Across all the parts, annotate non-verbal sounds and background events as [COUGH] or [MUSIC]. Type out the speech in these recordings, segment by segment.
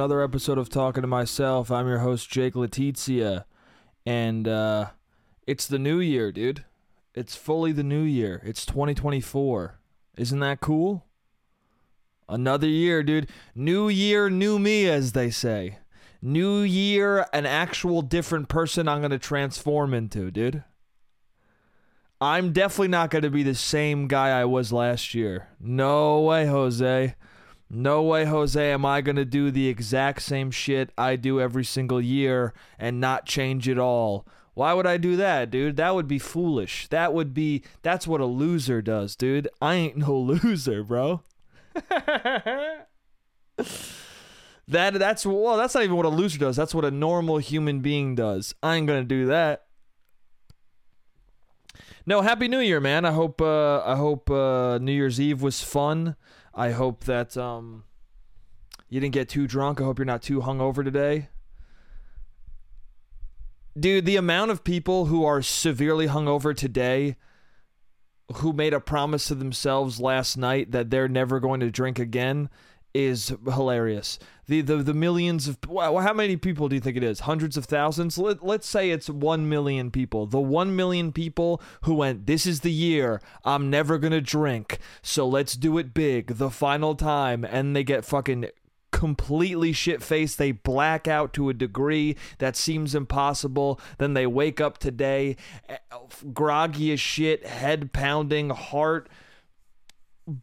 another episode of Talking to Myself. I'm your host, Jake Letizia, and uh, it's the new year, dude. It's fully the new year. It's 2024. Isn't that cool? Another year, dude. New year, new me, as they say. New year, an actual different person I'm going to transform into, dude. I'm definitely not going to be the same guy I was last year. No way, Jose. No way, Jose, am I going to do the exact same shit I do every single year and not change it all. Why would I do that, dude? That would be foolish. That would be, that's what a loser does, dude. I ain't no [LAUGHS] loser, bro. [LAUGHS] that that's well that's not even what a loser does that's what a normal human being does i ain't gonna do that no happy new year man i hope uh i hope uh new year's eve was fun i hope that um you didn't get too drunk. I hope you're not too hungover today. Dude the amount of people who are severely hungover today who made a promise to themselves last night that they're never going to drink again is hilarious. The the the millions of how many people do you think it is? Hundreds of thousands? Let, let's say it's 1 million people. The 1 million people who went this is the year I'm never going to drink. So let's do it big the final time and they get fucking completely shit faced. They black out to a degree that seems impossible. Then they wake up today, eh, groggy as shit, head pounding, heart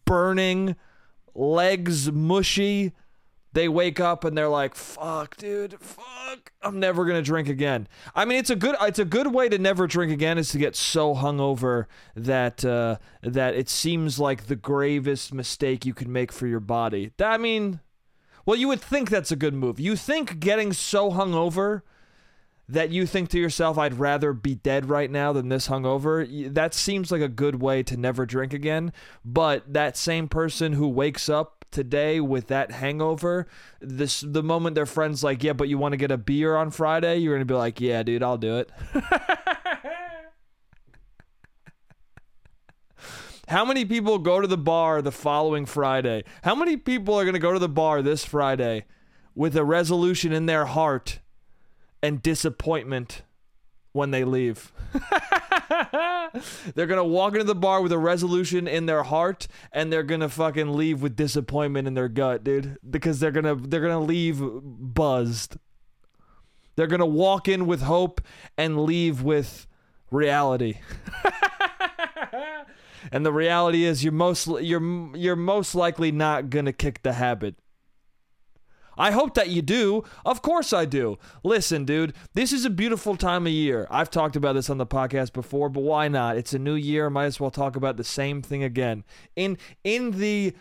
burning, legs mushy. They wake up and they're like, "Fuck, dude, fuck! I'm never gonna drink again." I mean, it's a good it's a good way to never drink again is to get so hungover that uh, that it seems like the gravest mistake you can make for your body. I mean, well, you would think that's a good move. You think getting so hungover that you think to yourself, I'd rather be dead right now than this hungover. That seems like a good way to never drink again. But that same person who wakes up today with that hangover, this the moment their friends like, yeah, but you want to get a beer on Friday, you're gonna be like, yeah, dude, I'll do it. [LAUGHS] How many people go to the bar the following Friday? How many people are going to go to the bar this Friday with a resolution in their heart and disappointment when they leave? [LAUGHS] they're to walk into the bar with a resolution in their heart and they're to fucking leave with disappointment in their gut, dude, because they're to they're to leave buzzed. They're to walk in with hope and leave with reality. [LAUGHS] and the reality is you're most you're you're most likely not to kick the habit. I hope that you do. Of course I do. Listen, dude, this is a beautiful time of year. I've talked about this on the podcast before, but why not? It's a new year, might as well talk about the same thing again. In in the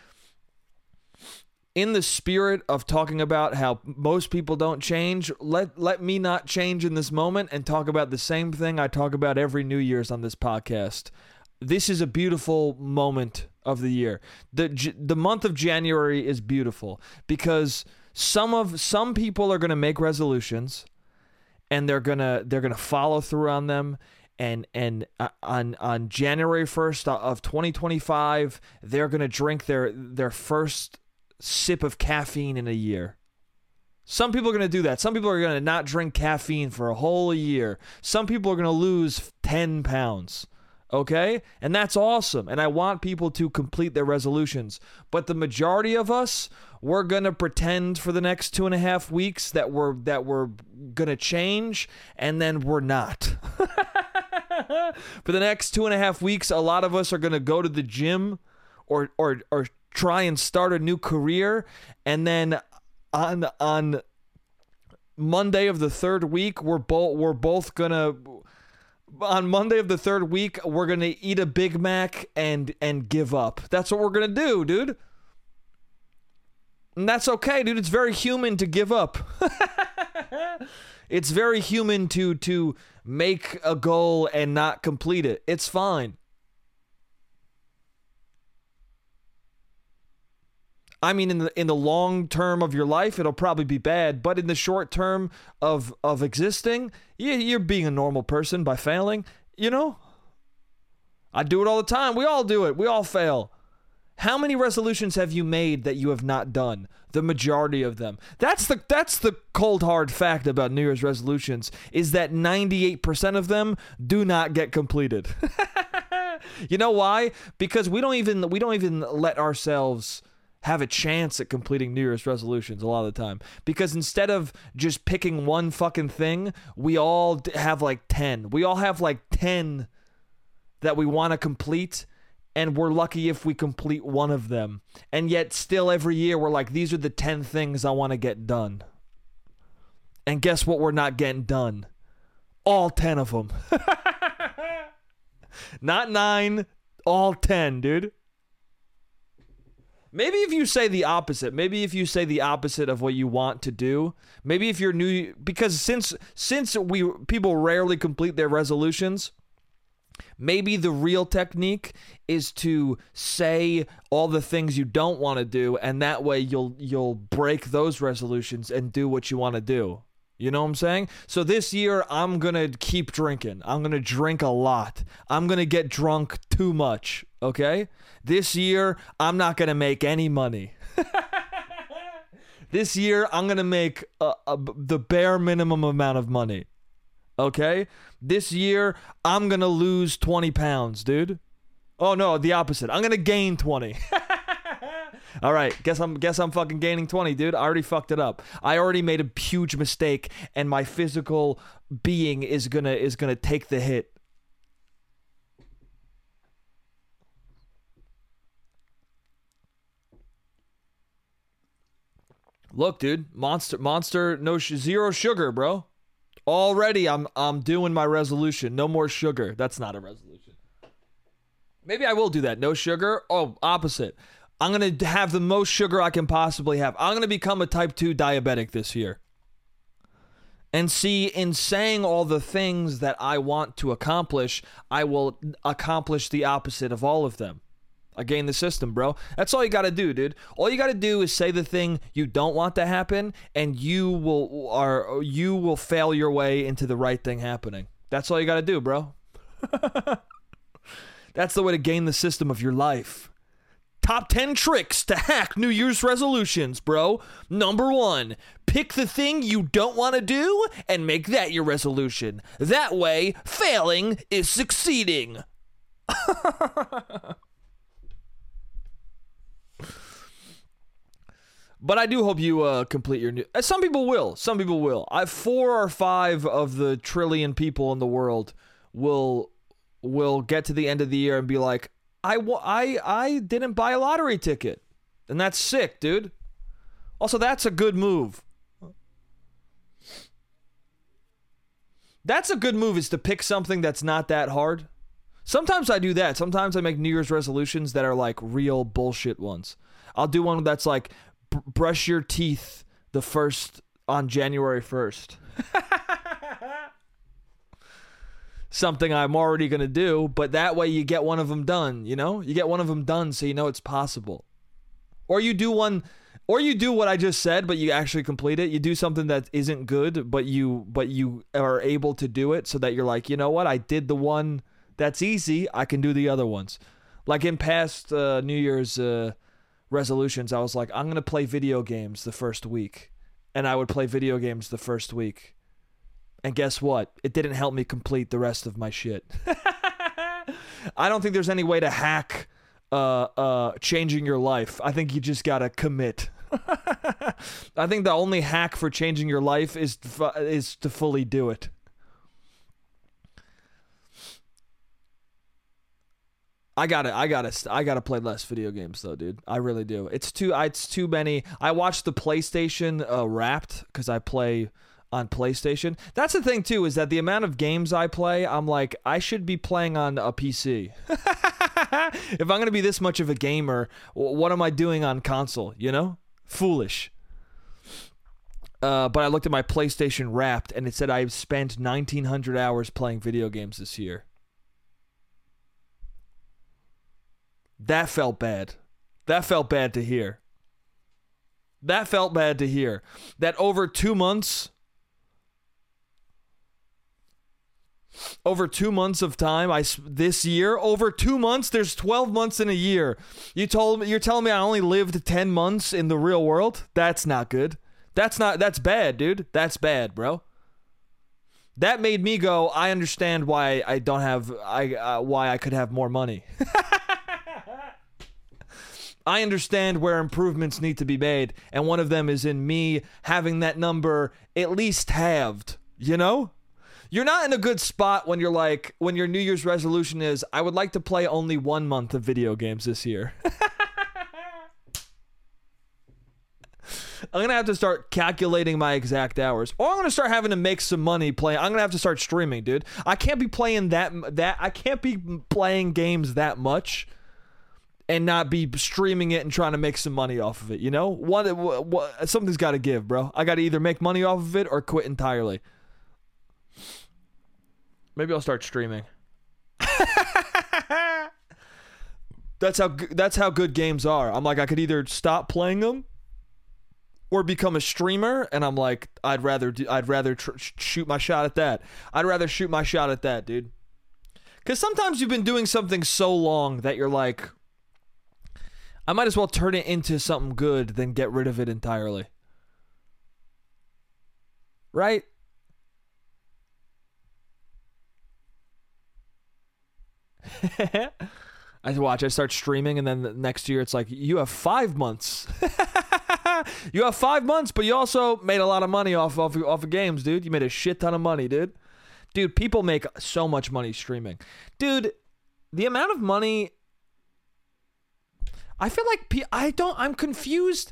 in the spirit of talking about how most people don't change, let let me not change in this moment and talk about the same thing I talk about every New Year's on this podcast this is a beautiful moment of the year. The the month of January is beautiful because some of some people are going to make resolutions and they're going to they're going to follow through on them and and uh, on on January 1st of 2025 they're going to drink their their first sip of caffeine in a year. Some people are going to do that. Some people are going to not drink caffeine for a whole year. Some people are going to lose 10 pounds. Okay? And that's awesome. And I want people to complete their resolutions. But the majority of us, we're gonna pretend for the next two and a half weeks that we're that we're gonna change, and then we're not. [LAUGHS] for the next two and a half weeks, a lot of us are gonna go to the gym or or or try and start a new career, and then on on Monday of the third week, we're both we're both gonna on Monday of the third week, we're gonna eat a Big Mac and and give up. That's what we're gonna do, dude. And that's okay, dude. It's very human to give up. [LAUGHS] it's very human to to make a goal and not complete it. It's fine. I mean, in the in the long term of your life, it'll probably be bad. But in the short term of of existing, you, you're being a normal person by failing. You know, I do it all the time. We all do it. We all fail, How many resolutions have you made that you have not done? The majority of them. That's the that's the cold hard fact about New Year's resolutions is that 98% of them do not get completed. [LAUGHS] you know why? Because we don't even we don't even let ourselves have a chance at completing New Year's resolutions a lot of the time. Because instead of just picking one fucking thing, we all have like 10. We all have like 10 that we want to complete and we're lucky if we complete one of them. And yet, still, every year, we're like, these are the 10 things I want to get done. And guess what? We're not getting done. All 10 of them. [LAUGHS] not nine, all 10, dude. Maybe if you say the opposite, maybe if you say the opposite of what you want to do, maybe if you're new because since since we people rarely complete their resolutions, Maybe the real technique is to say all the things you don't want to do and that way you'll you'll break those resolutions and do what you want to do. You know what I'm saying? So this year I'm going to keep drinking. I'm going to drink a lot. I'm going to get drunk too much, okay? This year I'm not going to make any money. [LAUGHS] this year I'm going to make a, a, the bare minimum amount of money. Okay? This year, I'm going to lose 20 pounds, dude. Oh no, the opposite. I'm going to gain 20. [LAUGHS] All right, guess I'm guess I'm fucking gaining 20, dude. I already fucked it up. I already made a huge mistake and my physical being is going to is going to take the hit. Look, dude, monster monster no sh- zero sugar, bro. Already I'm I'm doing my resolution. No more sugar. That's not a resolution. Maybe I will do that. No sugar. Oh, opposite. I'm going to have the most sugar I can possibly have. I'm going to become a type 2 diabetic this year. And see, in saying all the things that I want to accomplish, I will accomplish the opposite of all of them. I gain the system, bro. That's all you got to do, dude. All you got to do is say the thing you don't want to happen and you will are you will fail your way into the right thing happening. That's all you got to do, bro. [LAUGHS] That's the way to gain the system of your life. Top 10 tricks to hack New Year's resolutions, bro. Number 1, pick the thing you don't want to do and make that your resolution. That way, failing is succeeding. [LAUGHS] But I do hope you uh, complete your new. Uh, some people will. Some people will. I four or five of the trillion people in the world will will get to the end of the year and be like, I I I didn't buy a lottery ticket, and that's sick, dude. Also, that's a good move. That's a good move is to pick something that's not that hard. Sometimes I do that. Sometimes I make New Year's resolutions that are like real bullshit ones. I'll do one that's like b- brush your teeth the first on January 1st. [LAUGHS] Something I'm already going to do, but that way you get one of them done, you know? You get one of them done so you know it's possible. Or you do one or you do what I just said but you actually complete it. You do something that isn't good but you but you are able to do it so that you're like, "You know what? I did the one that's easy. I can do the other ones." Like in past uh, New Year's uh, resolutions, I was like, I'm going to play video games the first week. And I would play video games the first week. And guess what? It didn't help me complete the rest of my shit. [LAUGHS] I don't think there's any way to hack uh, uh, changing your life. I think you just got to commit. [LAUGHS] I think the only hack for changing your life is is to fully do it. I gotta, I gotta, I gotta play less video games though, dude. I really do. It's too, it's too many. I watch the PlayStation uh, Wrapped because I play on PlayStation. That's the thing too, is that the amount of games I play, I'm like, I should be playing on a PC. [LAUGHS] if I'm gonna be this much of a gamer, what am I doing on console? You know, foolish. Uh, but I looked at my PlayStation Wrapped, and it said I've spent 1,900 hours playing video games this year. That felt bad. That felt bad to hear. That felt bad to hear. That over two months, over two months of time. I this year over two months. There's 12 months in a year. You told me you're telling me I only lived 10 months in the real world. That's not good. That's not. That's bad, dude. That's bad, bro. That made me go. I understand why I don't have. I uh, why I could have more money. [LAUGHS] I understand where improvements need to be made, and one of them is in me having that number at least halved. You know? You're not in a good spot when you're like, when your New Year's resolution is, I would like to play only one month of video games this year. [LAUGHS] I'm gonna have to start calculating my exact hours, or I'm gonna start having to make some money playing. I'm gonna have to start streaming, dude. I can't be playing that that I can't be playing games that much and not be streaming it and trying to make some money off of it. You know, one, one something's got to give, bro. I got to either make money off of it or quit entirely. Maybe I'll start streaming. [LAUGHS] that's how that's how good games are. I'm like I could either stop playing them or become a streamer and I'm like I'd rather do, I'd rather tr- shoot my shot at that. I'd rather shoot my shot at that, dude. Cuz sometimes you've been doing something so long that you're like I might as well turn it into something good than get rid of it entirely. Right? [LAUGHS] I watch, I start streaming, and then the next year it's like, you have five months. [LAUGHS] you have five months, but you also made a lot of money off, off, off of games, dude. You made a shit ton of money, dude. Dude, people make so much money streaming. Dude, the amount of money I feel like I don't. I'm confused.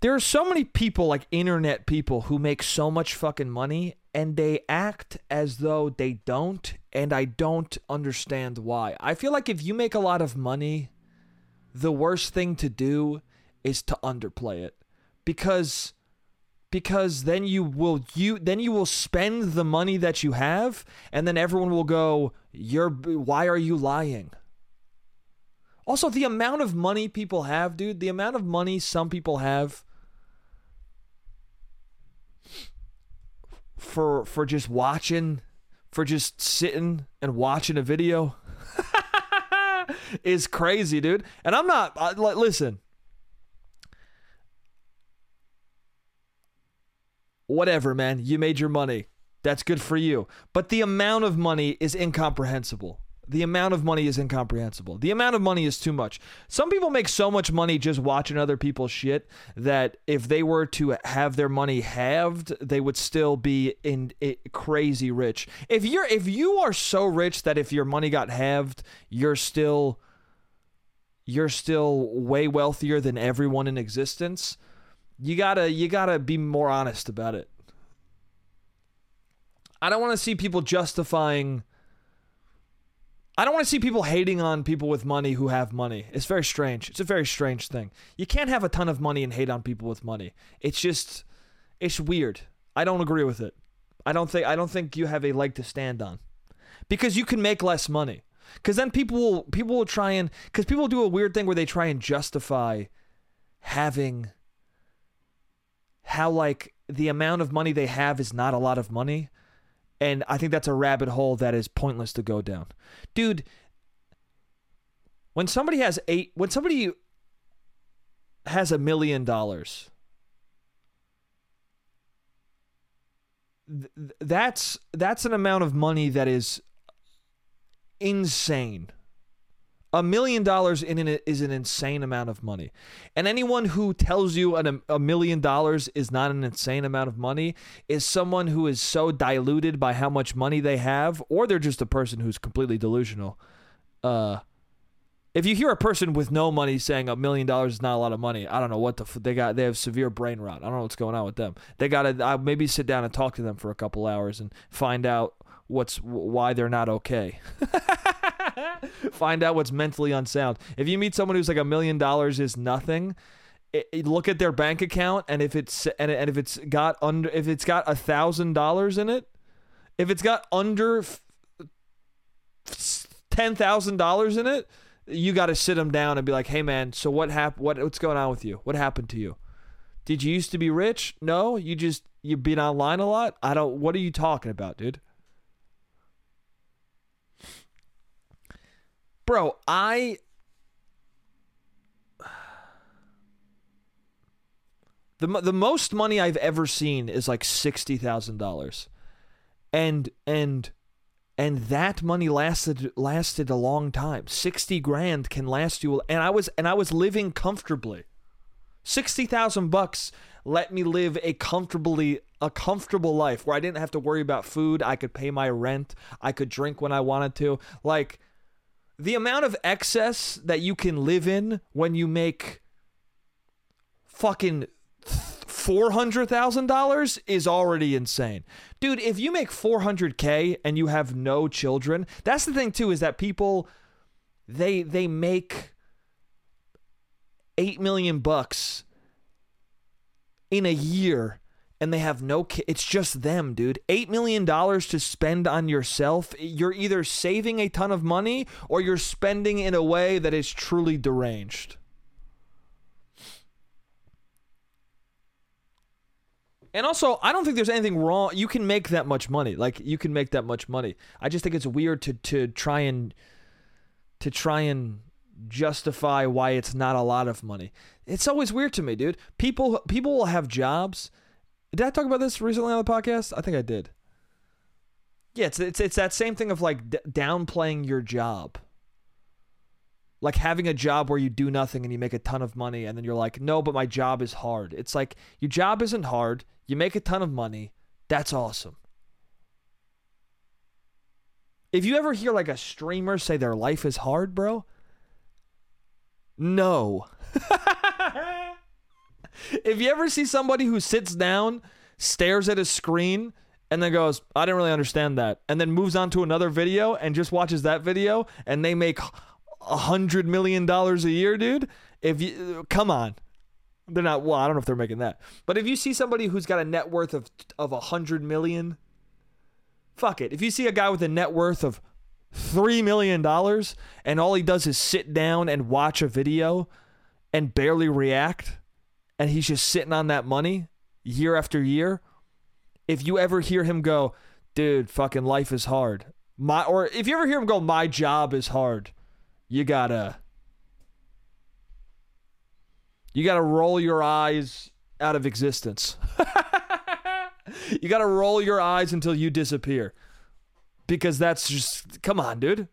There are so many people, like internet people, who make so much fucking money and they act as though they don't, and I don't understand why. I feel like if you make a lot of money, the worst thing to do is to underplay it because because then you will you then you will spend the money that you have and then everyone will go you're why are you lying also, the amount of money people have, dude, the amount of money some people have for for just watching, for just sitting and watching a video [LAUGHS] is crazy, dude. And I'm not I, like listen. Whatever, man. You made your money. That's good for you. But the amount of money is incomprehensible. The amount of money is incomprehensible. The amount of money is too much. Some people make so much money just watching other people's shit that if they were to have their money halved, they would still be in, in crazy rich. If you're if you are so rich that if your money got halved, you're still you're still way wealthier than everyone in existence, you got to you got to be more honest about it. I don't want to see people justifying I don't want to see people hating on people with money who have money. It's very strange. It's a very strange thing. You can't have a ton of money and hate on people with money. It's just it's weird. I don't agree with it. I don't think I don't think you have a leg to stand on. Because you can make less money. Cuz then people will people will try and cuz people do a weird thing where they try and justify having how like the amount of money they have is not a lot of money and I think that's a rabbit hole that is pointless to go down. Dude, when somebody has eight, when somebody has a million dollars, that's that's an amount of money that is insane a million dollars in is an insane amount of money. And anyone who tells you an, a million dollars is not an insane amount of money is someone who is so diluted by how much money they have, or they're just a person who's completely delusional. Uh, if you hear a person with no money saying a million dollars is not a lot of money, I don't know what the f- they got. They have severe brain rot. I don't know what's going on with them. They got to maybe sit down and talk to them for a couple hours and find out what's why they're not okay. [LAUGHS] [LAUGHS] Find out what's mentally unsound. If you meet someone who's like a million dollars is nothing, it, it, look at their bank account and if it's and, and if it's got under if it's got a thousand dollars in it, if it's got under ten thousand dollars in it, you got to sit them down and be like, "Hey, man, so what happened? What what's going on with you? What happened to you? Did you used to be rich? No, you just you've been online a lot. I don't. What are you talking about, dude? Bro, I [SIGHS] the the most money I've ever seen is like sixty thousand dollars, and and and that money lasted lasted a long time. Sixty grand can last you, and I was and I was living comfortably. Sixty thousand bucks let me live a comfortably a comfortable life where I didn't have to worry about food. I could pay my rent. I could drink when I wanted to. Like the amount of excess that you can live in when you make fucking four hundred thousand dollars is already insane, dude. If you make four hundred k and you have no children, that's the thing too. Is that people they they make eight million bucks in a year and they have no ki- it's just them dude 8 million dollars to spend on yourself you're either saving a ton of money or you're spending in a way that is truly deranged And also, I don't think there's anything wrong. You can make that much money. Like you can make that much money. I just think it's weird to to try and to try and justify why it's not a lot of money. It's always weird to me, dude. People people will have jobs. Did I talk about this recently on the podcast? I think I did. Yeah, it's it's it's that same thing of like d- downplaying your job. Like having a job where you do nothing and you make a ton of money and then you're like, "No, but my job is hard." It's like your job isn't hard. You make a ton of money. That's awesome. If you ever hear like a streamer say their life is hard, bro, no. [LAUGHS] if you ever see somebody who sits down, stares at a screen, and then goes, I didn't really understand that, and then moves on to another video and just watches that video, and they make a hundred million dollars a year, dude. If you come on, they're not. Well, I don't know if they're making that, but if you see somebody who's got a net worth of of a hundred million, fuck it. If you see a guy with a net worth of three million dollars and all he does is sit down and watch a video and barely react, and he's just sitting on that money year after year, if you ever hear him go, dude, fucking life is hard. My or if you ever hear him go, my job is hard, you gotta you gotta roll your eyes out of existence. [LAUGHS] you gotta roll your eyes until you disappear. Because that's just come on, dude.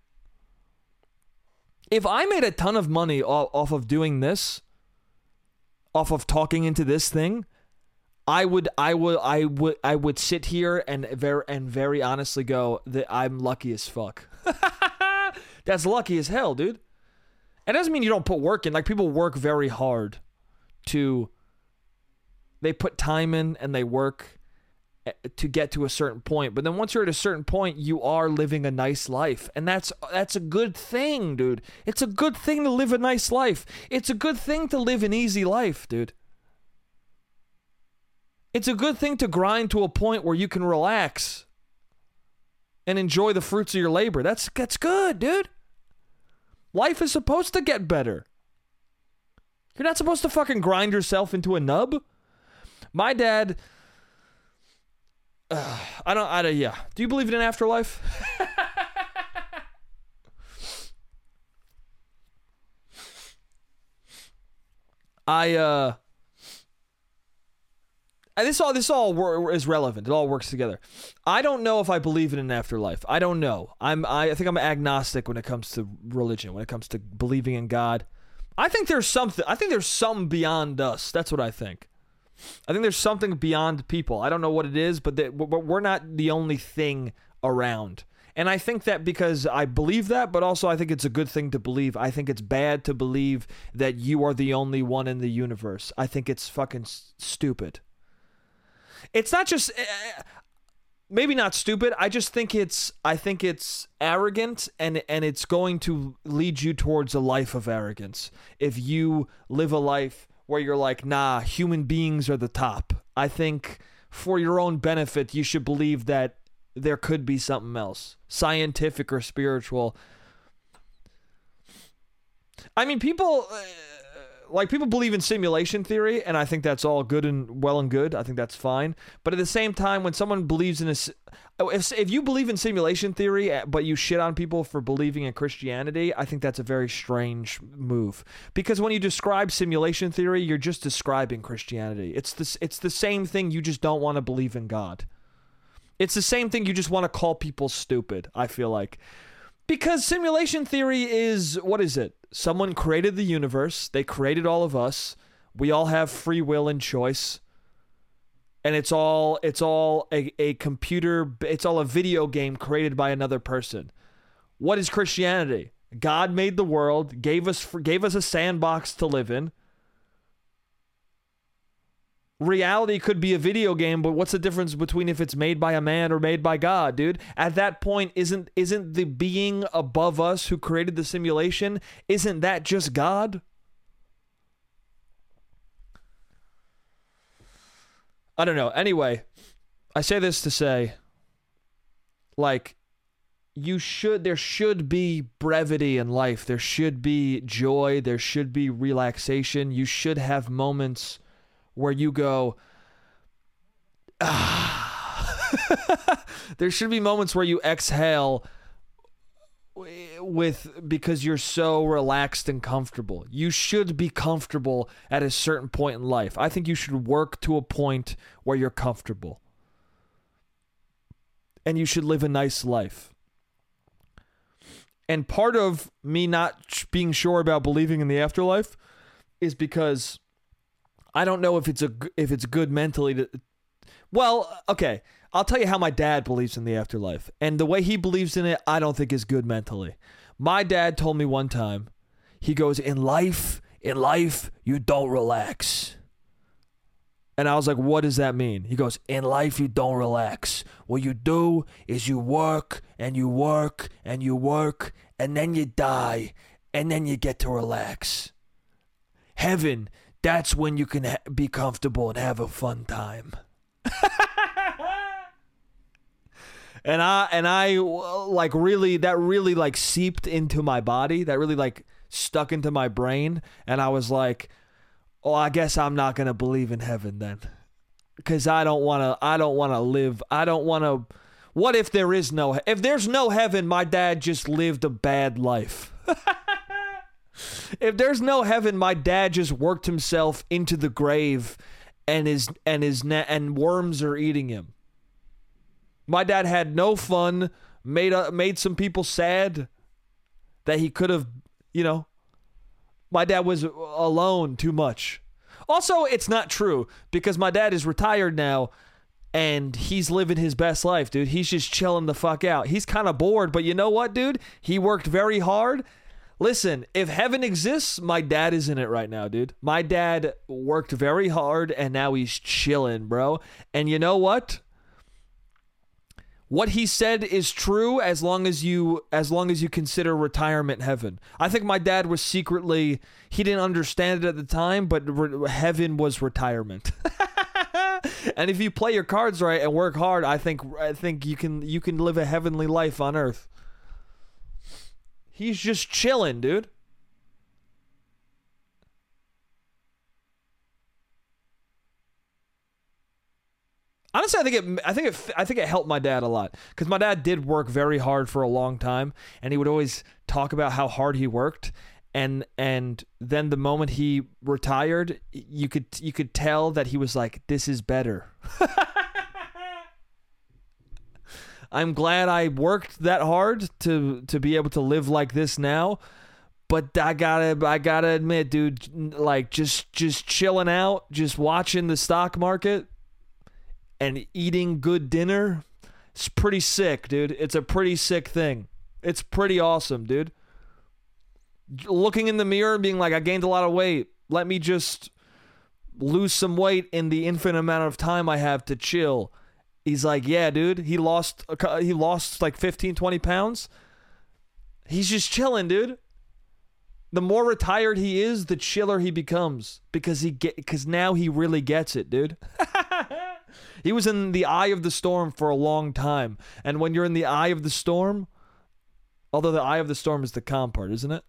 If I made a ton of money off, of doing this, off of talking into this thing, I would I would I would I would sit here and very and very honestly go that I'm lucky as fuck. [LAUGHS] That's lucky as hell, dude. It doesn't mean you don't put work in. Like people work very hard to they put time in and they work Eh, to get to a certain point. But then once you're at a certain point, you are living a nice life. And that's that's a good thing, dude. It's a good thing to live a nice life. It's a good thing to live an easy life, dude. It's a good thing to grind to a point where you can relax and enjoy the fruits of your labor. That's that's good, dude. Life is supposed to get better. You're not supposed to fucking grind yourself into a nub. My dad uh, I don't I don't yeah. Do you believe in an afterlife? [LAUGHS] I uh and this all this all is relevant. It all works together. I don't know if I believe in an afterlife. I don't know. I'm I, I think I'm agnostic when it comes to religion. When it comes to believing in God, I think there's something. I think there's some beyond us. That's what I think. I think there's something beyond people. I don't know what it is, but that but we're not the only thing around. And I think that because I believe that, but also I think it's a good thing to believe. I think it's bad to believe that you are the only one in the universe. I think it's fucking stupid it's not just uh, maybe not stupid i just think it's i think it's arrogant and and it's going to lead you towards a life of arrogance if you live a life where you're like nah human beings are the top. I think for your own benefit you should believe that there could be something else scientific or spiritual. I mean people uh, like people believe in simulation theory, and I think that's all good and well and good. I think that's fine. But at the same time, when someone believes in a, oh, if if you believe in simulation theory, eh, but you shit on people for believing in Christianity, I think that's a very strange move. Because when you describe simulation theory, you're just describing Christianity. It's this. It's the same thing. You just don't want to believe in God. It's the same thing. You just want to call people stupid. I feel like. Because simulation theory is what is it? Someone created the universe, they created all of us. We all have free will and choice. And it's all it's all a, a computer it's all a video game created by another person. What is Christianity? God made the world, gave us gave us a sandbox to live in reality could be a video game, but what's the difference between if it's made by a man or made by God, dude? At that point, isn't isn't the being above us who created the simulation, isn't that just God? I don't know. Anyway, I say this to say like you should there should be brevity in life. There should be joy, there should be relaxation. You should have moments where you go, ah. [LAUGHS] there should be moments where you exhale with because you're so relaxed and comfortable. You should be comfortable at a certain point in life. I think you should work to a point where you're comfortable. And you should live a nice life. And part of me not being sure about believing in the afterlife is because I don't know if it's a if it's good mentally to. Well, okay, I'll tell you how my dad believes in the afterlife, and the way he believes in it, I don't think is good mentally. My dad told me one time, he goes, "In life, in life, you don't relax." And I was like, what does that mean? He goes, In life, you don't relax. What you do is you work and you work and you work, and then you die, and then you get to relax. Heaven that's when you can ha- be comfortable and have a fun time. [LAUGHS] and I and I uh, like really that really like seeped into my body. That really like stuck into my brain and I was like, "Oh, I guess I'm not going to believe in heaven then." Cuz I don't want to I don't want to live. I don't want to What if there is no if there's no heaven, my dad just lived a bad life. [LAUGHS] if there's no heaven, my dad just worked himself into the grave and his and his and worms are eating him. My dad had no fun, made uh, made some people sad that he could have, you know. My dad was alone too much. Also, it's not true because my dad is retired now and he's living his best life, dude. He's just chilling the fuck out. He's kind of bored, but you know what, dude? He worked very hard Listen, if heaven exists, my dad is in it right now, dude. My dad worked very hard and now he's chilling, bro. And you know what? What he said is true as long as you as long as you consider retirement heaven. I think my dad was secretly he didn't understand it at the time, but re- heaven was retirement. [LAUGHS] and if you play your cards right and work hard, I think I think you can you can live a heavenly life on earth. He's just chilling, dude. Honestly, I think it. I think it. I think it helped my dad a lot because my dad did work very hard for a long time, and he would always talk about how hard he worked. And and then the moment he retired, you could you could tell that he was like, "This is better." [LAUGHS] I'm glad I worked that hard to to be able to live like this now. But I gotta I gotta admit, dude, like just just chilling out, just watching the stock market and eating good dinner, it's pretty sick, dude. It's a pretty sick thing. It's pretty awesome, dude. Looking in the mirror and being like, I gained a lot of weight. Let me just lose some weight in the infinite amount of time I have to chill He's like, yeah, dude. He lost. He lost like 15, 20 pounds. He's just chilling, dude. The more retired he is, the chiller he becomes because he get because now he really gets it, dude. [LAUGHS] he was in the eye of the storm for a long time, and when you're in the eye of the storm, although the eye of the storm is the calm part, isn't it?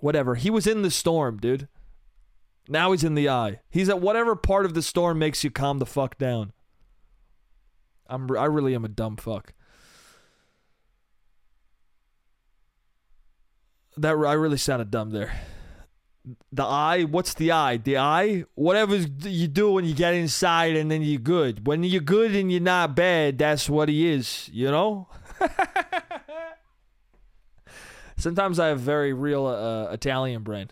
Whatever. He was in the storm, dude. Now he's in the eye. He's at whatever part of the storm makes you calm the fuck down. I'm I really am a dumb fuck. That I really sounded dumb there. The eye, what's the eye? The eye, whatever you do when you get inside and then you're good. When you're good and you're not bad, that's what he is, you know? [LAUGHS] Sometimes I have very real uh, Italian brain.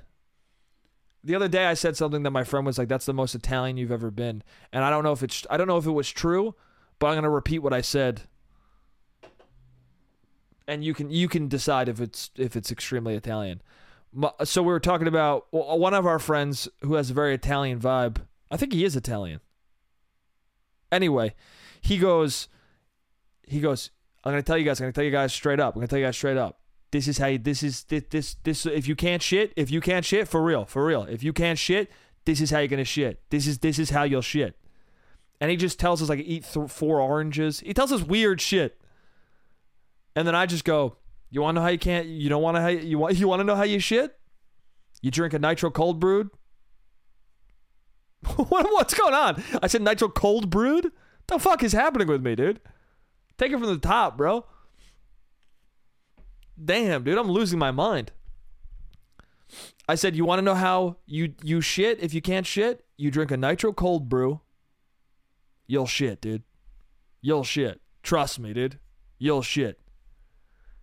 The other day I said something that my friend was like, "That's the most Italian you've ever been," and I don't know if it's I don't know if it was true, but I'm gonna repeat what I said, and you can you can decide if it's if it's extremely Italian. So we were talking about one of our friends who has a very Italian vibe. I think he is Italian. Anyway, he goes, he goes. I'm gonna tell you guys. I'm gonna tell you guys straight up. I'm gonna tell you guys straight up. This is how you, this is this, this this if you can't shit, if you can't shit for real, for real. If you can't shit, this is how you're going to shit. This is this is how you'll shit. And he just tells us like eat th- four oranges. He tells us weird shit. And then I just go, "You want to know how you can't you don't want to you want you [LAUGHS] want to know how you shit? You drink a nitro cold brewed?" [LAUGHS] what, what's going on? I said nitro cold brewed? The fuck is happening with me, dude? Take it from the top, bro damn, dude, I'm losing my mind. I said, you want to know how you you shit if you can't shit? You drink a nitro cold brew. You'll shit, dude. You'll shit. Trust me, dude. You'll shit.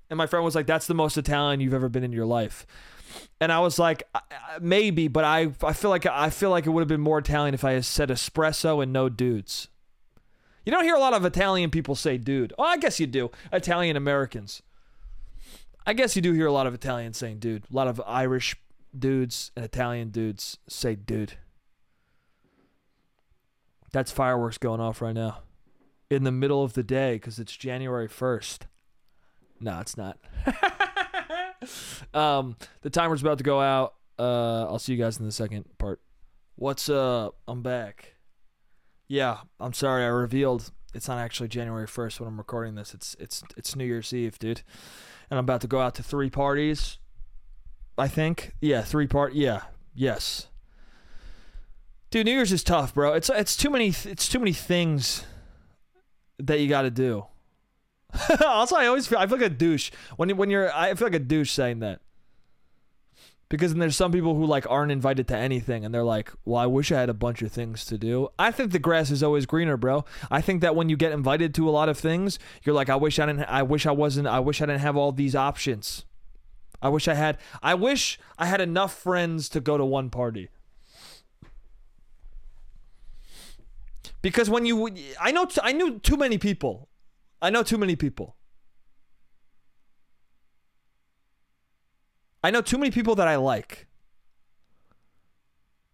And my friend was like, "That's the most Italian you've ever been in your life." And I was like, "Maybe, but I I feel like I feel like it would have been more Italian if I had said espresso and no dudes." You don't hear a lot of Italian people say dude. Oh, I guess you do. Italian Americans. I guess you do hear a lot of Italians saying dude. A lot of Irish dudes and Italian dudes say dude. That's fireworks going off right now. In the middle of the day because it's January 1st. No, it's not. [LAUGHS] um, the timer's about to go out. Uh, I'll see you guys in the second part. What's up? I'm back. Yeah, I'm sorry I revealed it's not actually January 1st when I'm recording this. It's it's it's New Year's Eve, dude and I'm about to go out to three parties. I think, yeah, three part, yeah, yes. Dude, New Year's is tough, bro. It's it's too many it's too many things that you got to do. [LAUGHS] also, I always feel I feel like a douche. When when you're I feel like a douche saying that. Because then there's some people who like aren't invited to anything and they're like well i wish i had a bunch of things to do. I think the grass is always greener bro. I think that when you get invited to a lot of things you're like i wish i didn't i wish i wasn't i wish i didn't have all these options. I wish i had i wish i had enough friends to go to one party because when you i know i knew too many people i know too many people I know too many people that I like.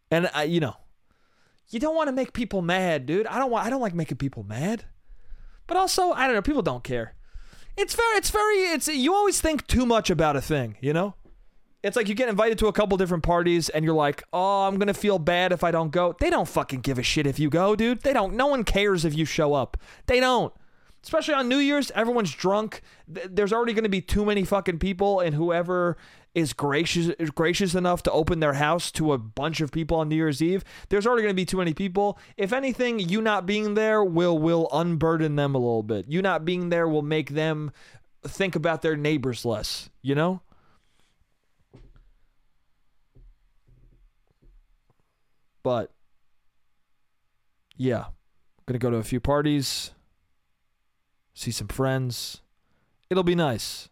And I, you know, you don't want to make people mad, dude. I don't want I don't like making people mad. But also, I don't know, people don't care. It's very it's very it's you always think too much about a thing, you know? It's like you get invited to a couple different parties and you're like, "Oh, I'm to feel bad if I don't go." They don't fucking give a shit if you go, dude. They don't no one cares if you show up. They don't. Especially on New Year's, everyone's drunk. There's already going to be too many fucking people and whoever is gracious gracious enough to open their house to a bunch of people on New Year's Eve, there's already going to be too many people. If anything, you not being there will will unburden them a little bit. You not being there will make them think about their neighbors less, you know? But yeah, going to go to a few parties, see some friends. It'll be nice.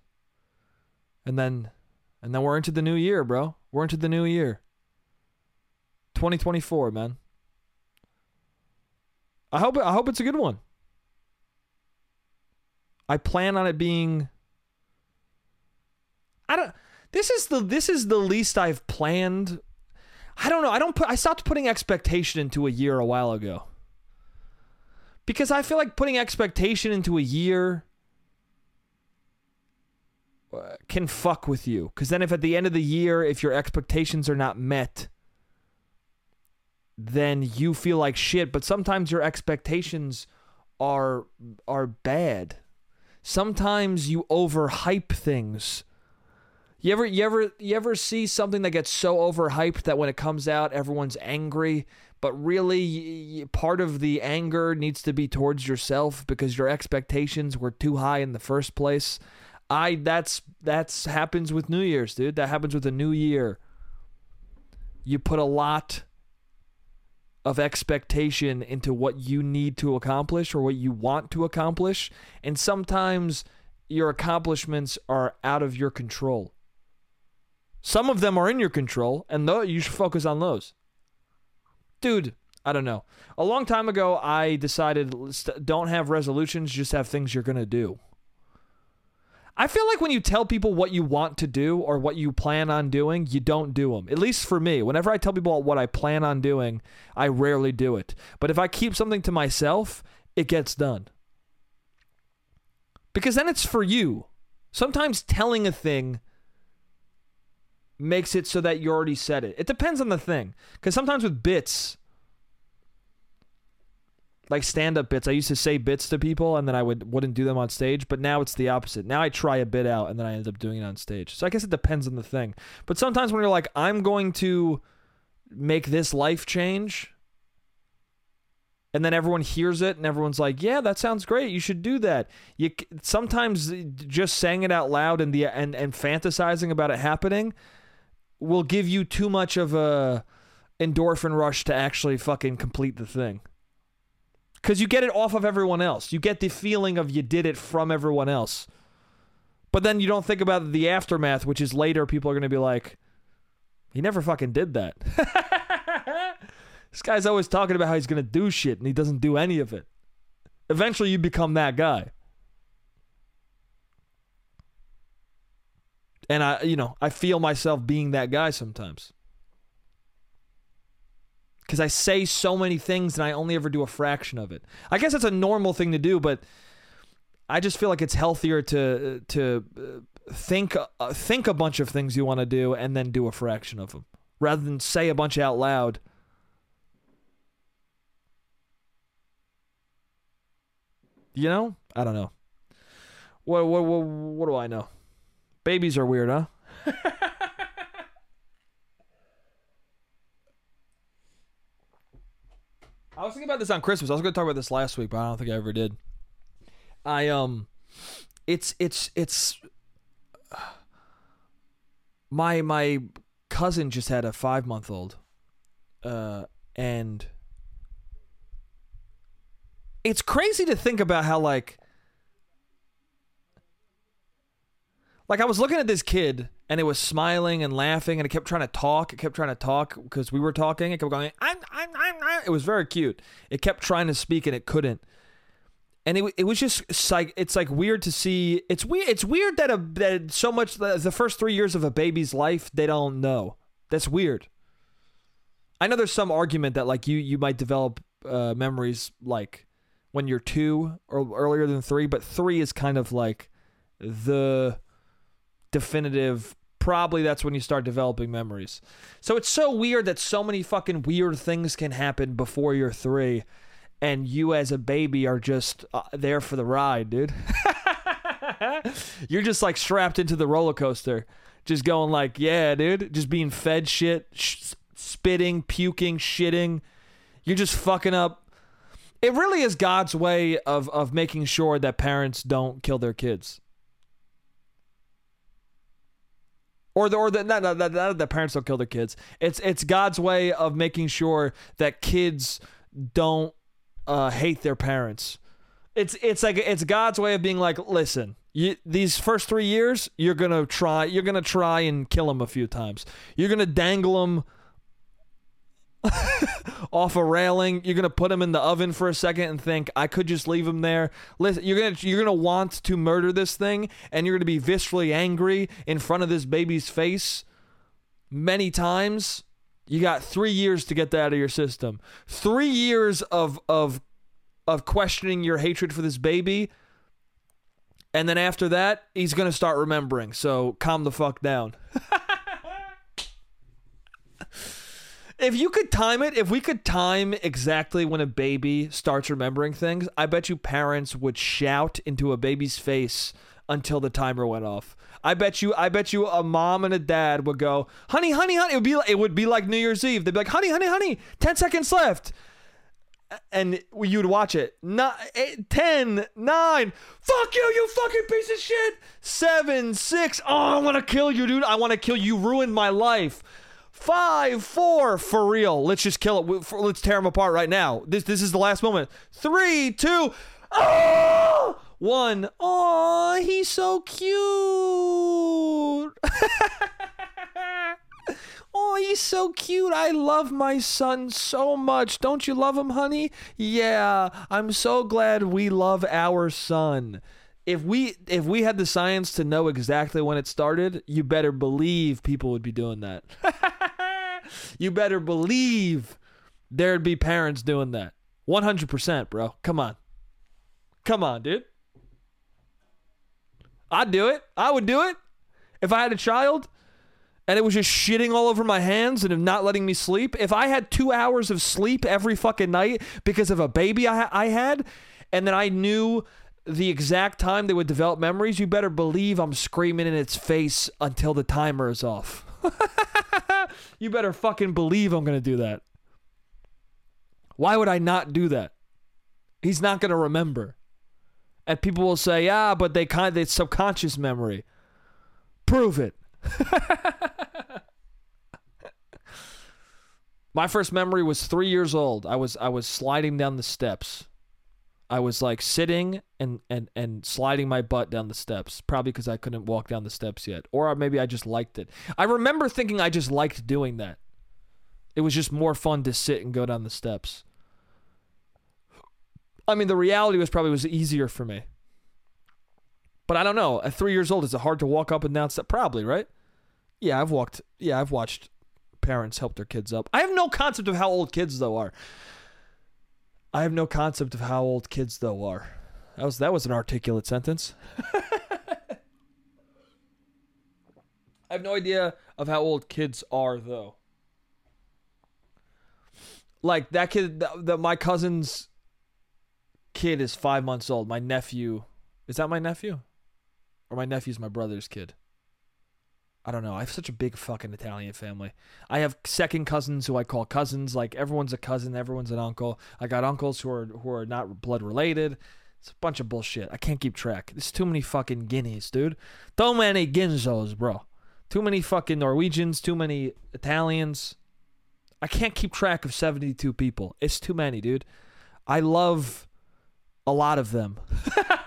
And then and then we're into the new year, bro. We're into the new year. 2024, man. I hope I hope it's a good one. I plan on it being I don't this is the this is the least I've planned. I don't know. I don't put I stopped putting expectation into a year a while ago. Because I feel like putting expectation into a year uh, can fuck with you. Because then, if at the end of the year, if your expectations are not met, then you feel like shit. But sometimes your expectations are are bad. Sometimes you overhype things. You ever you ever you ever see something that gets so overhyped that when it comes out everyone's angry, but really part of the anger needs to be towards yourself because your expectations were too high in the first place. I that's that's happens with New Year's, dude. That happens with a new year. You put a lot of expectation into what you need to accomplish or what you want to accomplish, and sometimes your accomplishments are out of your control. Some of them are in your control, and though you should focus on those. Dude, I don't know. A long time ago, I decided don't have resolutions, just have things you're going to do. I feel like when you tell people what you want to do or what you plan on doing, you don't do them. At least for me. Whenever I tell people what I plan on doing, I rarely do it. But if I keep something to myself, it gets done. Because then it's for you. Sometimes telling a thing makes it so that you already said it. It depends on the thing. Because sometimes with bits, like stand up bits. I used to say bits to people and then I would wouldn't do them on stage, but now it's the opposite. Now I try a bit out and then I end up doing it on stage. So I guess it depends on the thing. But sometimes when you're like I'm going to make this life change and then everyone hears it and everyone's like, "Yeah, that sounds great. You should do that." You sometimes uh, just saying it out loud and the and and fantasizing about it happening will give you too much of a endorphin rush to actually fucking complete the thing because you get it off of everyone else. You get the feeling of you did it from everyone else. But then you don't think about the aftermath, which is later people are to be like, he never fucking did that. [LAUGHS] this guy's always talking about how he's to do shit and he doesn't do any of it. Eventually, you become that guy. And I, you know, I feel myself being that guy sometimes because I say so many things and I only ever do a fraction of it. I guess that's a normal thing to do, but I just feel like it's healthier to to uh, think uh, think a bunch of things you want to do and then do a fraction of them rather than say a bunch out loud. You know? I don't know. What what what, what do I know? Babies are weird, huh? [LAUGHS] I was thinking about this on Christmas. I was going to talk about this last week, but I don't think I ever did. I um, it's it's it's [SIGHS] my my cousin just had a five month old, uh, and it's crazy to think about how like like I was looking at this kid and it was smiling and laughing and it kept trying to talk. It kept trying to talk because we were talking. It kept going. I'm, I'm, I'm, I'm. It was very cute. It kept trying to speak and it couldn't. And it, it was just like it's like weird to see. It's weird. It's weird that a that so much the, first three years of a baby's life they don't know. That's weird. I know there's some argument that like you you might develop uh, memories like when you're two or earlier than three, but three is kind of like the definitive probably that's when you start developing memories. So it's so weird that so many fucking weird things can happen before you're 3 and you as a baby are just uh, there for the ride, dude. [LAUGHS] you're just like strapped into the roller coaster, just going like, yeah, dude, just being fed shit, sh- spitting, puking, shitting. You're just fucking up. It really is God's way of of making sure that parents don't kill their kids. Or the or the not, not, not that parents don't kill their kids. It's it's God's way of making sure that kids don't uh, hate their parents. It's it's like it's God's way of being like, listen, you, these first three years, you're gonna try, you're gonna try and kill them a few times. You're gonna dangle them [LAUGHS] off a railing. You're gonna put him in the oven for a second and think I could just leave him there. Listen, you're gonna you're gonna want to murder this thing, and you're gonna be viscerally angry in front of this baby's face many times. You got three years to get that out of your system. Three years of of of questioning your hatred for this baby. And then after that, he's gonna start remembering. So calm the fuck down. [LAUGHS] If you could time it, if we could time exactly when a baby starts remembering things, I bet you parents would shout into a baby's face until the timer went off. I bet you I bet you a mom and a dad would go, "Honey, honey, honey." It would be like, it would be like New Year's Eve. They'd be like, "Honey, honey, honey, 10 seconds left." And you'd watch it. Nine, 10, 9. Fuck you, you fucking piece of shit. 7, 6. Oh, I want to kill you, dude. I want to kill you. You ruined my life. Five, four, for real. Let's just kill it. Let's tear them apart right now. This this is the last moment. Three, two, oh, one. Oh, he's so cute. [LAUGHS] oh, he's so cute. I love my son so much. Don't you love him, honey? Yeah, I'm so glad we love our son if we if we had the science to know exactly when it started, you better believe people would be doing that. [LAUGHS] you better believe there'd be parents doing that. 100%, bro. Come on. Come on, dude. I'd do it. I would do it. If I had a child and it was just shitting all over my hands and not letting me sleep, if I had two hours of sleep every fucking night because of a baby I, I had, and then I knew the exact time they would develop memories, you better believe I'm screaming in its face until the timer is off. [LAUGHS] you better fucking believe I'm going to do that. Why would I not do that? He's not going to remember. And people will say, "Yeah, but they kind of it's subconscious memory." Prove it. [LAUGHS] My first memory was 3 years old. I was I was sliding down the steps I was like sitting and and and sliding my butt down the steps, probably because I couldn't walk down the steps yet, or maybe I just liked it. I remember thinking I just liked doing that. It was just more fun to sit and go down the steps. I mean, the reality was probably was easier for me. But I don't know. At three years old, is it hard to walk up and down steps? Probably, right? Yeah, I've walked. Yeah, I've watched parents help their kids up. I have no concept of how old kids though are. I have no concept of how old kids though are. That was that was an articulate sentence. [LAUGHS] I have no idea of how old kids are though. Like that kid that my cousin's kid is 5 months old. My nephew is that my nephew? Or my nephew's my brother's kid? I don't know. I have such a big fucking Italian family. I have second cousins who I call cousins. Like everyone's a cousin, everyone's an uncle. I got uncles who are who are not blood related. It's a bunch of bullshit. I can't keep track. There's too many fucking guineas, dude. Too many ginzos, bro. Too many fucking Norwegians, too many Italians. I can't keep track of 72 people. It's too many, dude. I love a lot of them. [LAUGHS]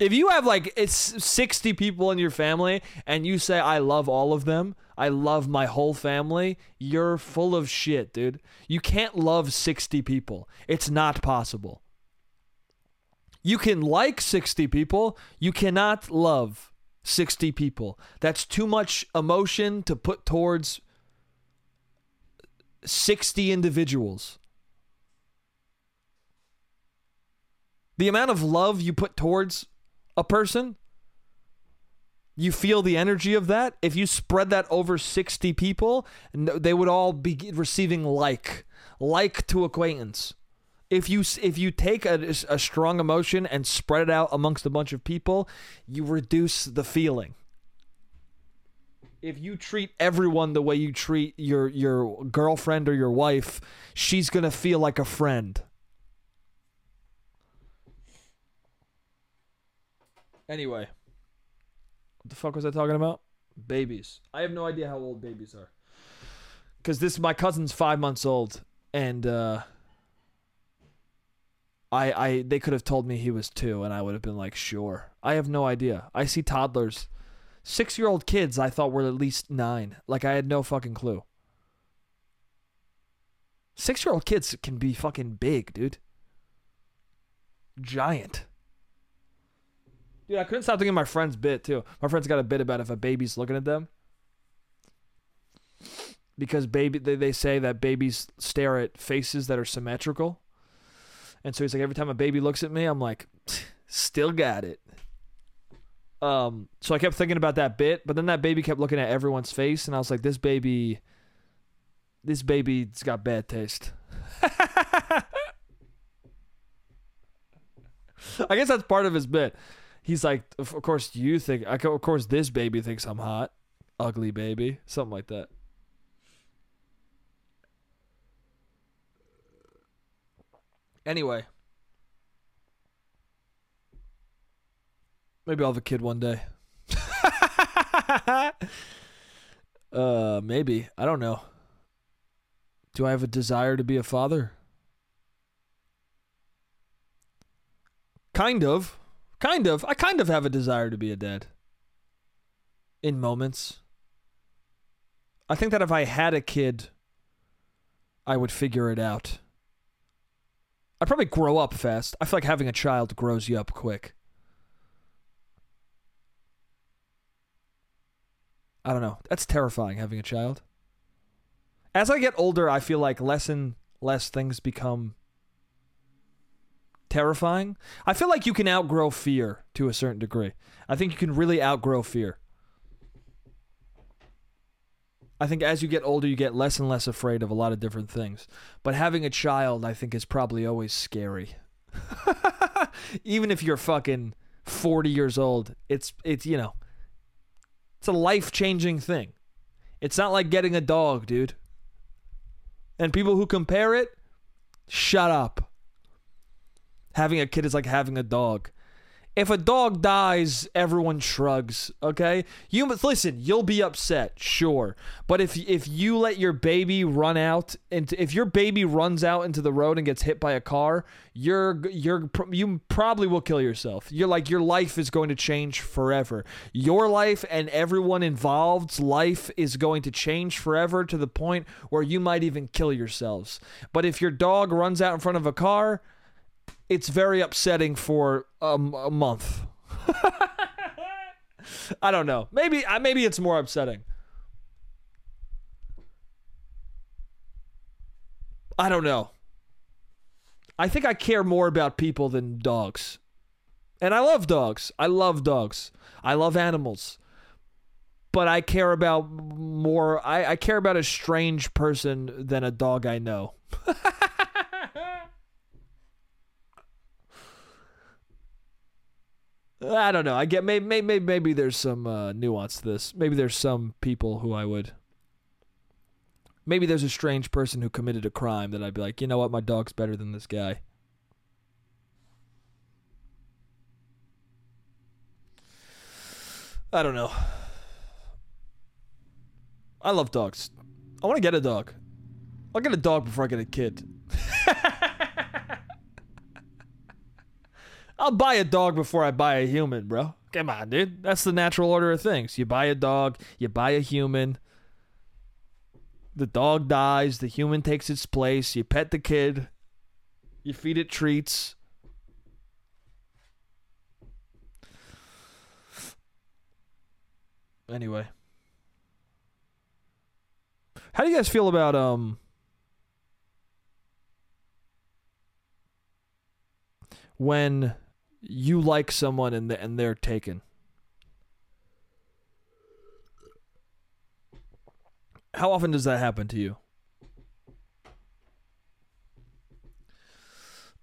if you have like it's 60 people in your family and you say I love all of them, I love my whole family, you're full of shit, dude. You can't love 60 people. It's not possible. You can like 60 people, you cannot love 60 people. That's too much emotion to put towards 60 individuals. The amount of love you put towards a person, you feel the energy of that. If you spread that over 60 people, they would all be receiving like, like to acquaintance. If you if you take a, a strong emotion and spread it out amongst a bunch of people, you reduce the feeling. If you treat everyone the way you treat your your girlfriend or your wife, she's to feel like a friend. Anyway, what the fuck was I talking about? Babies. I have no idea how old babies are. Cause this my cousin's five months old, and uh, I I they could have told me he was two, and I would have been like, sure. I have no idea. I see toddlers, six year old kids. I thought were at least nine. Like I had no fucking clue. Six year old kids can be fucking big, dude. Giant. Dude, I couldn't stop thinking my friend's bit too. My friend's got a bit about if a baby's looking at them. Because baby they, they say that babies stare at faces that are symmetrical. And so he's like, every time a baby looks at me, I'm like, still got it. Um, so I kept thinking about that bit, but then that baby kept looking at everyone's face, and I was like, this baby, this baby's got bad taste. [LAUGHS] I guess that's part of his bit. He's like, of course you think, of course this baby thinks I'm hot, ugly baby, something like that. Anyway, maybe I'll have a kid one day. [LAUGHS] uh, maybe I don't know. Do I have a desire to be a father? Kind of. Kind of. I kind of have a desire to be a dad. In moments. I think that if I had a kid, I would figure it out. I'd probably grow up fast. I feel like having a child grows you up quick. I don't know. That's terrifying having a child. As I get older, I feel like less and less things become terrifying. I feel like you can outgrow fear to a certain degree. I think you can really outgrow fear. I think as you get older, you get less and less afraid of a lot of different things. But having a child, I think, is probably always scary. [LAUGHS] Even if you're fucking 40 years old, it's, it's, you know, it's a life changing thing. It's not like getting a dog, dude. And people who compare it, shut up. Having a kid is like having a dog. If a dog dies, everyone shrugs. Okay, you listen. You'll be upset, sure, but if if you let your baby run out and if your baby runs out into the road and gets hit by a car, you're you're you probably will kill yourself. You're like your life is going to change forever. Your life and everyone involved's life is going to change forever to the point where you might even kill yourselves. But if your dog runs out in front of a car it's very upsetting for um, a month. [LAUGHS] I don't know. Maybe uh, maybe it's more upsetting. I don't know. I think I care more about people than dogs. And I love dogs. I love dogs. I love animals. But I care about more I, I care about a strange person than a dog I know. [LAUGHS] I don't know. I get maybe maybe maybe there's some uh, nuance to this. Maybe there's some people who I would. Maybe there's a strange person who committed a crime that I'd be like, you know what, my dog's better than this guy. I don't know. I love dogs. I want to get a dog. I'll get a dog before I get a kid. [LAUGHS] I'll buy a dog before I buy a human, bro. Come on, dude. That's the natural order of things. You buy a dog, you buy a human. The dog dies, the human takes its place. You pet the kid, you feed it treats. Anyway. How do you guys feel about um when you like someone and and they're taken. How often does that happen to you?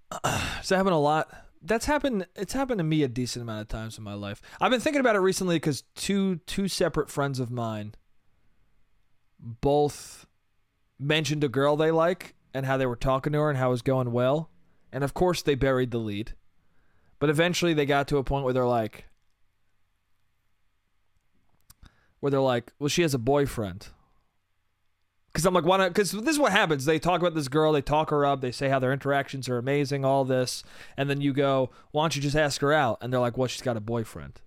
[CLEARS THROAT] Does that happen a lot? That's happened. It's happened to me a decent amount of times in my life. I've been thinking about it recently because two two separate friends of mine both mentioned a girl they like and how they were talking to her and how it was going well, and of course they buried the lead. But eventually they got to a point where they're like where they're like, "Well, she has a boyfriend." Cuz I'm like, "Why not?" Cuz this is what happens. They talk about this girl, they talk her up, they say how their interactions are amazing, all this, and then you go, "Why don't you just ask her out?" And they're like, "Well, she's got a boyfriend."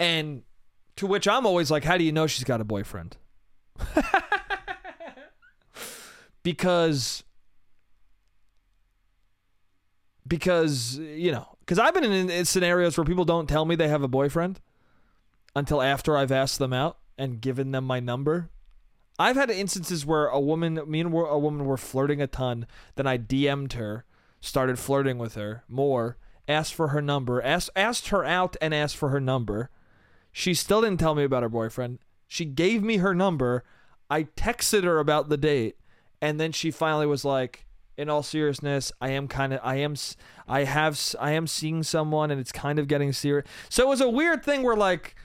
And to which I'm always like, "How do you know she's got a boyfriend?" [LAUGHS] because because you know because i've been in, in, scenarios where people don't tell me they have a boyfriend until after i've asked them out and given them my number. I've had instances where a woman me and a woman were flirting a ton then i dm'd her started flirting with her more asked for her number asked asked her out and asked for her number. She still didn't tell me about her boyfriend. She gave me her number. I texted her about the date and then she finally was like in all seriousness, I am kind of I am I have I am seeing someone and it's kind of getting serious. So it was a weird thing where like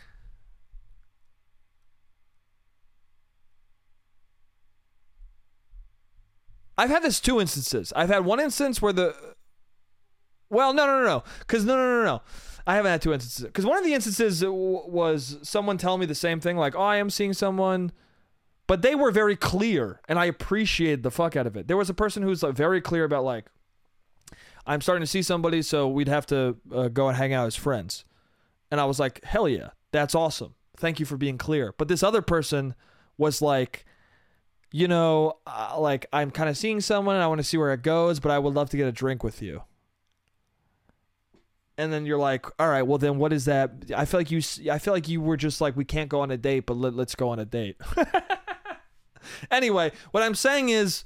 I've had this two instances. I've had one instance where the well, no, no, no, no, because no, no, no, no. I haven't had two instances. Because one of the instances was someone telling me the same thing, like, "Oh, I am seeing someone," but they were very clear, and I appreciated the fuck out of it. There was a person who's like very clear about like, "I'm starting to see somebody, so we'd have to uh, go and hang out as friends," and I was like, "Hell yeah, that's awesome. Thank you for being clear." But this other person was like. You know, uh, like I'm kind of seeing someone and I want to see where it goes, but I would love to get a drink with you and then you're like, all right, well then what is that? I feel like you, I feel like you were just like, we can't go on a date, but let, let's go on a date. [LAUGHS] [LAUGHS] anyway, what I'm saying is,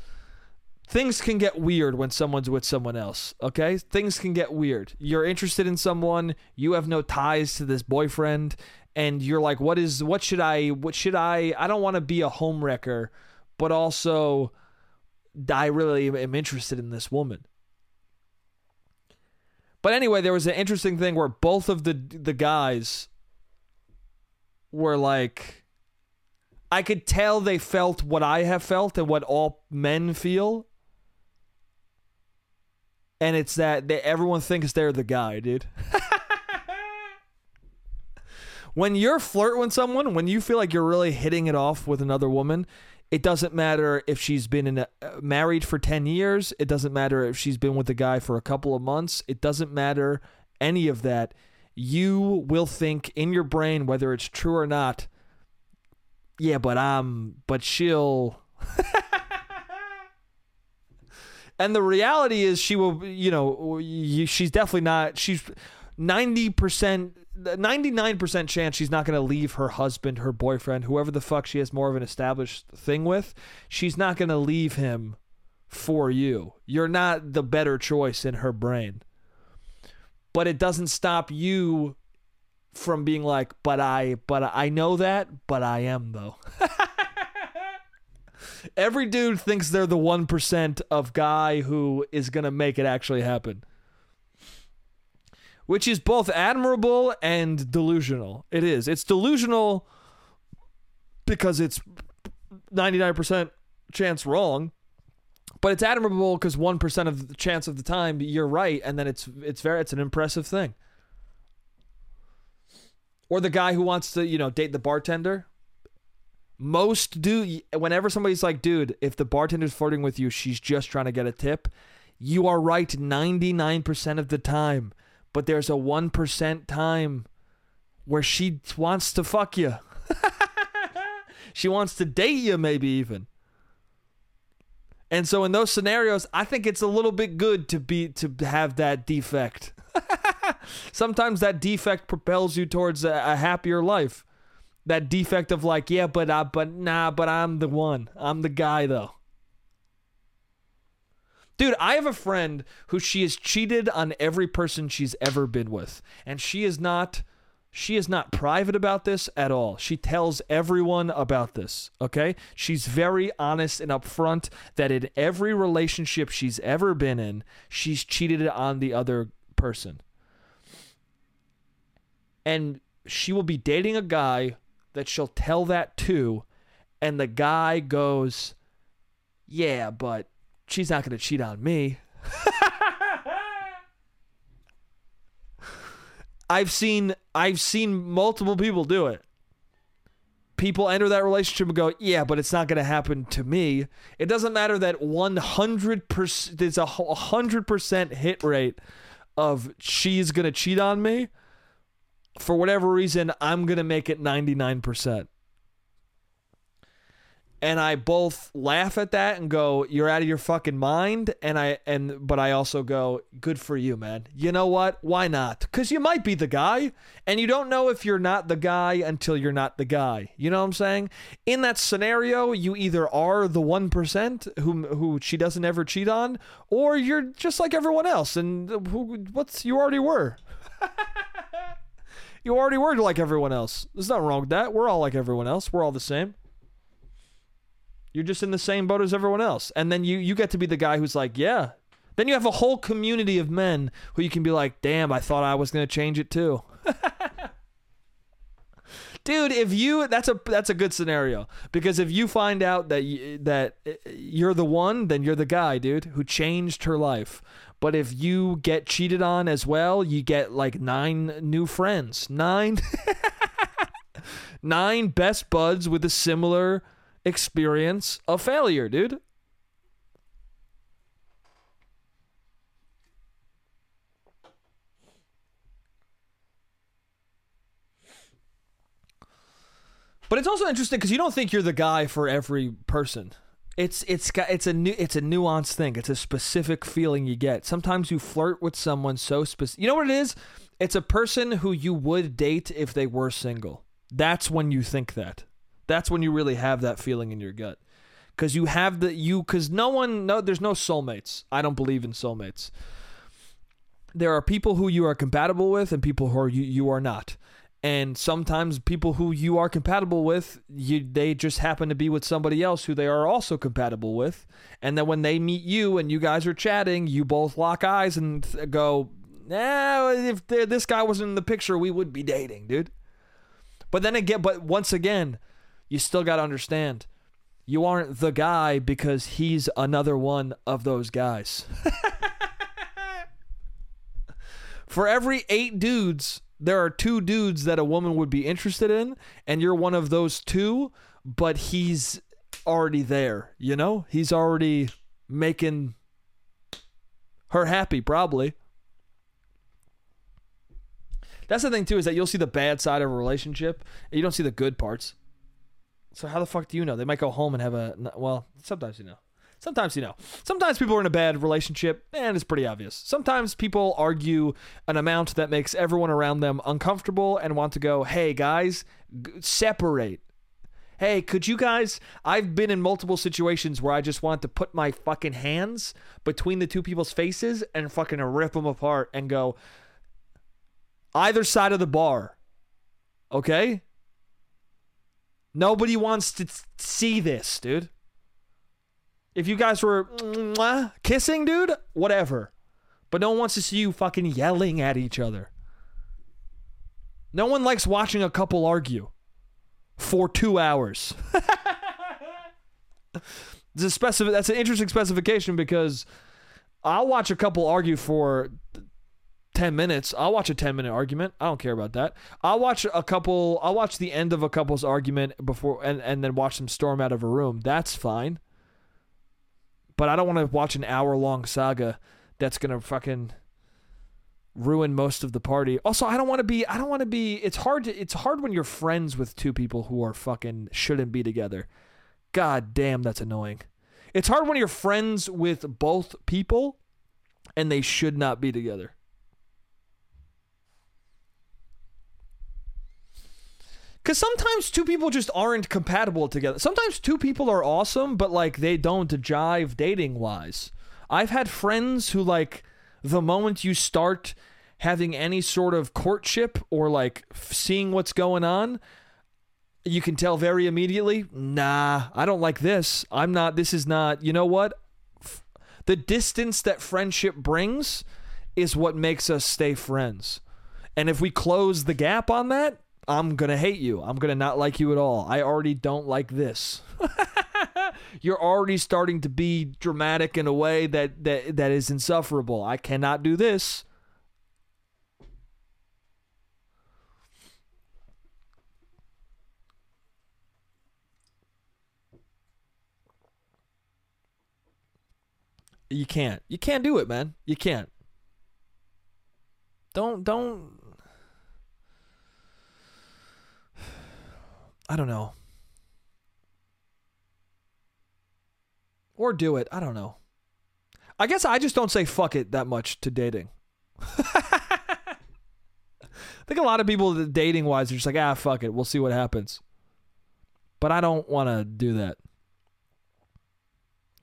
things can get weird when someone's with someone else. Okay, things can get weird. You're interested in someone, you have no ties to this boyfriend, and you're like, what is, what should I, what should I? I don't want to be a homewrecker, but also, I really am interested in this woman. But anyway, there was an interesting thing where both of the the guys were like I could tell they felt what I have felt and what all men feel. And it's that they, everyone thinks they're the guy, dude. [LAUGHS] when you're flirting with someone, when you feel like you're really hitting it off with another woman, it doesn't matter if she's been a, uh, married for 10 years. It doesn't matter if she's been with the guy for a couple of months. It doesn't matter any of that. You will think in your brain, whether it's true or not, yeah, but I'm, but she'll. [LAUGHS] and the reality is, she will, you know, she's definitely not, she's 90%. 99% chance she's not going to leave her husband, her boyfriend, whoever the fuck she has more of an established thing with. She's not going to leave him for you. You're not the better choice in her brain. But it doesn't stop you from being like, but I, but I know that, but I am though. [LAUGHS] Every dude thinks they're the 1% of guy who is going to make it actually happen which is both admirable and delusional. It is. It's delusional because it's 99% chance wrong, but it's admirable because 1% of the chance of the time you're right and then it's it's very it's an impressive thing. Or the guy who wants to, you know, date the bartender. Most do whenever somebody's like, "Dude, if the bartender's flirting with you, she's just trying to get a tip." You are right 99% of the time but there's a 1% time where she wants to fuck you. [LAUGHS] she wants to date you, maybe even. And so in those scenarios, I think it's a little bit good to be to have that defect. Sometimes that defect propels you towards a, a, happier life. That defect of like, yeah, but I, but nah, but I'm the one. I'm the guy though. Dude, I have a friend who she has cheated on every person she's ever been with. And she is not she is not private about this at all. She tells everyone about this, okay? She's very honest and upfront that in every relationship she's ever been in, she's cheated on the other person. And she will be dating a guy that she'll tell that to, and the guy goes, Yeah, but she's not going to cheat on me. [LAUGHS] I've seen I've seen multiple people do it. People enter that relationship and go, "Yeah, but it's not going to happen to me." It doesn't matter that 100% there's a 100% hit rate of she's going to cheat on me. For whatever reason, I'm going to make it 99% and I both laugh at that and go, "You're out of your fucking mind," and I and but I also go, "Good for you, man. You know what? Why not? Because you might be the guy, and you don't know if you're not the guy until you're not the guy. You know what I'm saying? In that scenario, you either are the one percent who who she doesn't ever cheat on, or you're just like everyone else, and who what's you already were." [LAUGHS] you already were like everyone else. There's nothing wrong with that. We're all like everyone else. We're all the same. You're just in the same boat as everyone else. And then you you get to be the guy who's like, yeah. Then you have a whole community of men who you can be like, damn, I thought I was gonna change it too. [LAUGHS] Dude, if you that's a that's a good scenario because if you find out that you, that uh, you're the one, then you're the guy, dude, who changed her life. But if you get cheated on as well, you get like nine new friends. Nine [LAUGHS] nine best buds with a similar experience of failure, dude. But it's also interesting because you don't think you're the guy for every person. It's it's got it's a new it's a nuanced thing. It's a specific feeling you get. Sometimes you flirt with someone so specific. You know what it is? It's a person who you would date if they were single. That's when you think that. That's when you really have that feeling in your gut. Cuz you have the you cuz no one no there's no soulmates. I don't believe in soulmates. There are people who you are compatible with and people who are you, you are not and sometimes people who you are compatible with you they just happen to be with somebody else who they are also compatible with. And then when they meet you and you guys are chatting you both lock eyes and go nah if this guy wasn't in the picture we would be dating dude. But then again but once again you still got to understand you aren't the guy because he's another one of those guys. [LAUGHS] For every eight dudes there are two dudes that a woman would be interested in, and you're one of those two, but he's already there, you know? He's already making her happy, probably. That's the thing too, is that you'll see the bad side of a relationship, and you don't see the good parts. So how the fuck do you know? They might go home and have a well, sometimes you know. Sometimes you know. Sometimes people are in a bad relationship, and it's pretty obvious. Sometimes people argue an amount that makes everyone around them uncomfortable and want to go, "Hey guys, g- separate." Hey, could you guys? I've been in multiple situations where I just want to put my fucking hands between the two people's faces and fucking rip them apart and go either side of the bar. Okay? Nobody wants to see this, dude. If you guys were kissing, dude, whatever. But no one wants to see you fucking yelling at each other. No one likes watching a couple argue for two hours. [LAUGHS] That's an interesting specification because I'll watch a couple argue for 10 minutes. I'll watch a 10 minute argument. I don't care about that. I'll watch a couple, I'll watch the end of a couple's argument before and, and then watch them storm out of a room. That's fine but I don't want to watch an hour long saga that's gonna fucking ruin most of the party. Also, I don't want to be. I don't want to be. It's hard. To, it's hard when you're friends with two people who are fucking shouldn't be together. God damn, that's annoying. It's hard when you're friends with both people and they should not be together. Because sometimes two people just aren't compatible together. Sometimes two people are awesome, but like they don't jive dating wise. I've had friends who like the moment you start having any sort of courtship or like seeing what's going on, you can tell very immediately, nah, I don't like this. I'm not, this is not, you know what? The distance that friendship brings is what makes us stay friends. And if we close the gap on that, I'm going to hate you. I'm going to not like you at all. I already don't like this. [LAUGHS] You're already starting to be dramatic in a way that, that that is insufferable. I cannot do this. You can't. You can't do it, man. You can't. Don't don't I don't know. Or do it. I don't know. I guess I just don't say fuck it that much to dating. [LAUGHS] I think a lot of people dating wise are just like, ah, fuck it. We'll see what happens. But I don't want to do that.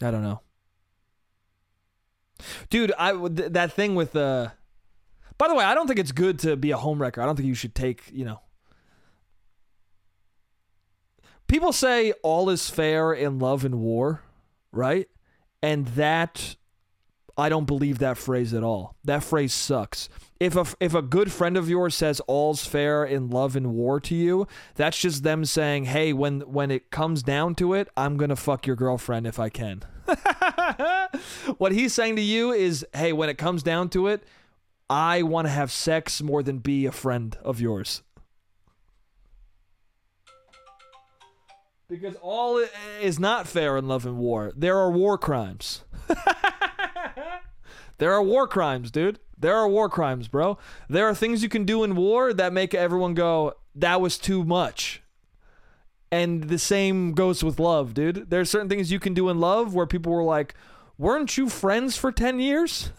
I don't know. Dude, I that thing with uh By the way, I don't think it's good to be a homewrecker. I don't think you should take, you know, people say all is fair in love and war, right? And that I don't believe that phrase at all. That phrase sucks. If a if a good friend of yours says all's fair in love and war to you, that's just them saying, "Hey, when when it comes down to it, I'm going to fuck your girlfriend if I can." [LAUGHS] what he's saying to you is, "Hey, when it comes down to it, I want to have sex more than be a friend of yours." Because all is not fair in love and war. There are war crimes. [LAUGHS] there are war crimes, dude. There are war crimes, bro. There are things you can do in war that make everyone go, that was too much. And the same goes with love, dude. There are certain things you can do in love where people were like, weren't you friends for 10 years?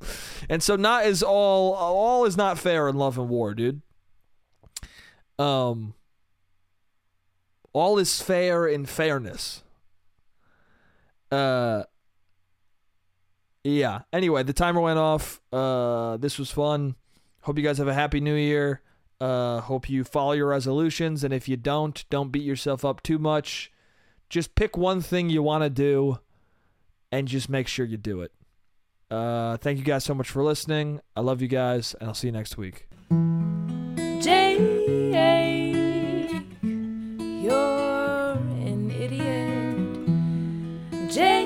[LAUGHS] and so not is all all is not fair in love and war, dude. Um, all is fair in fairness. Uh, yeah. Anyway, the timer went off. Uh, this was fun. Hope you guys have a happy new year. Uh, hope you follow your resolutions, and if you don't, don't beat yourself up too much. Just pick one thing you want to do, and just make sure you do it. Uh, thank you guys so much for listening. I love you guys, and I'll see you next week. Jake, you're an idiot. Jake,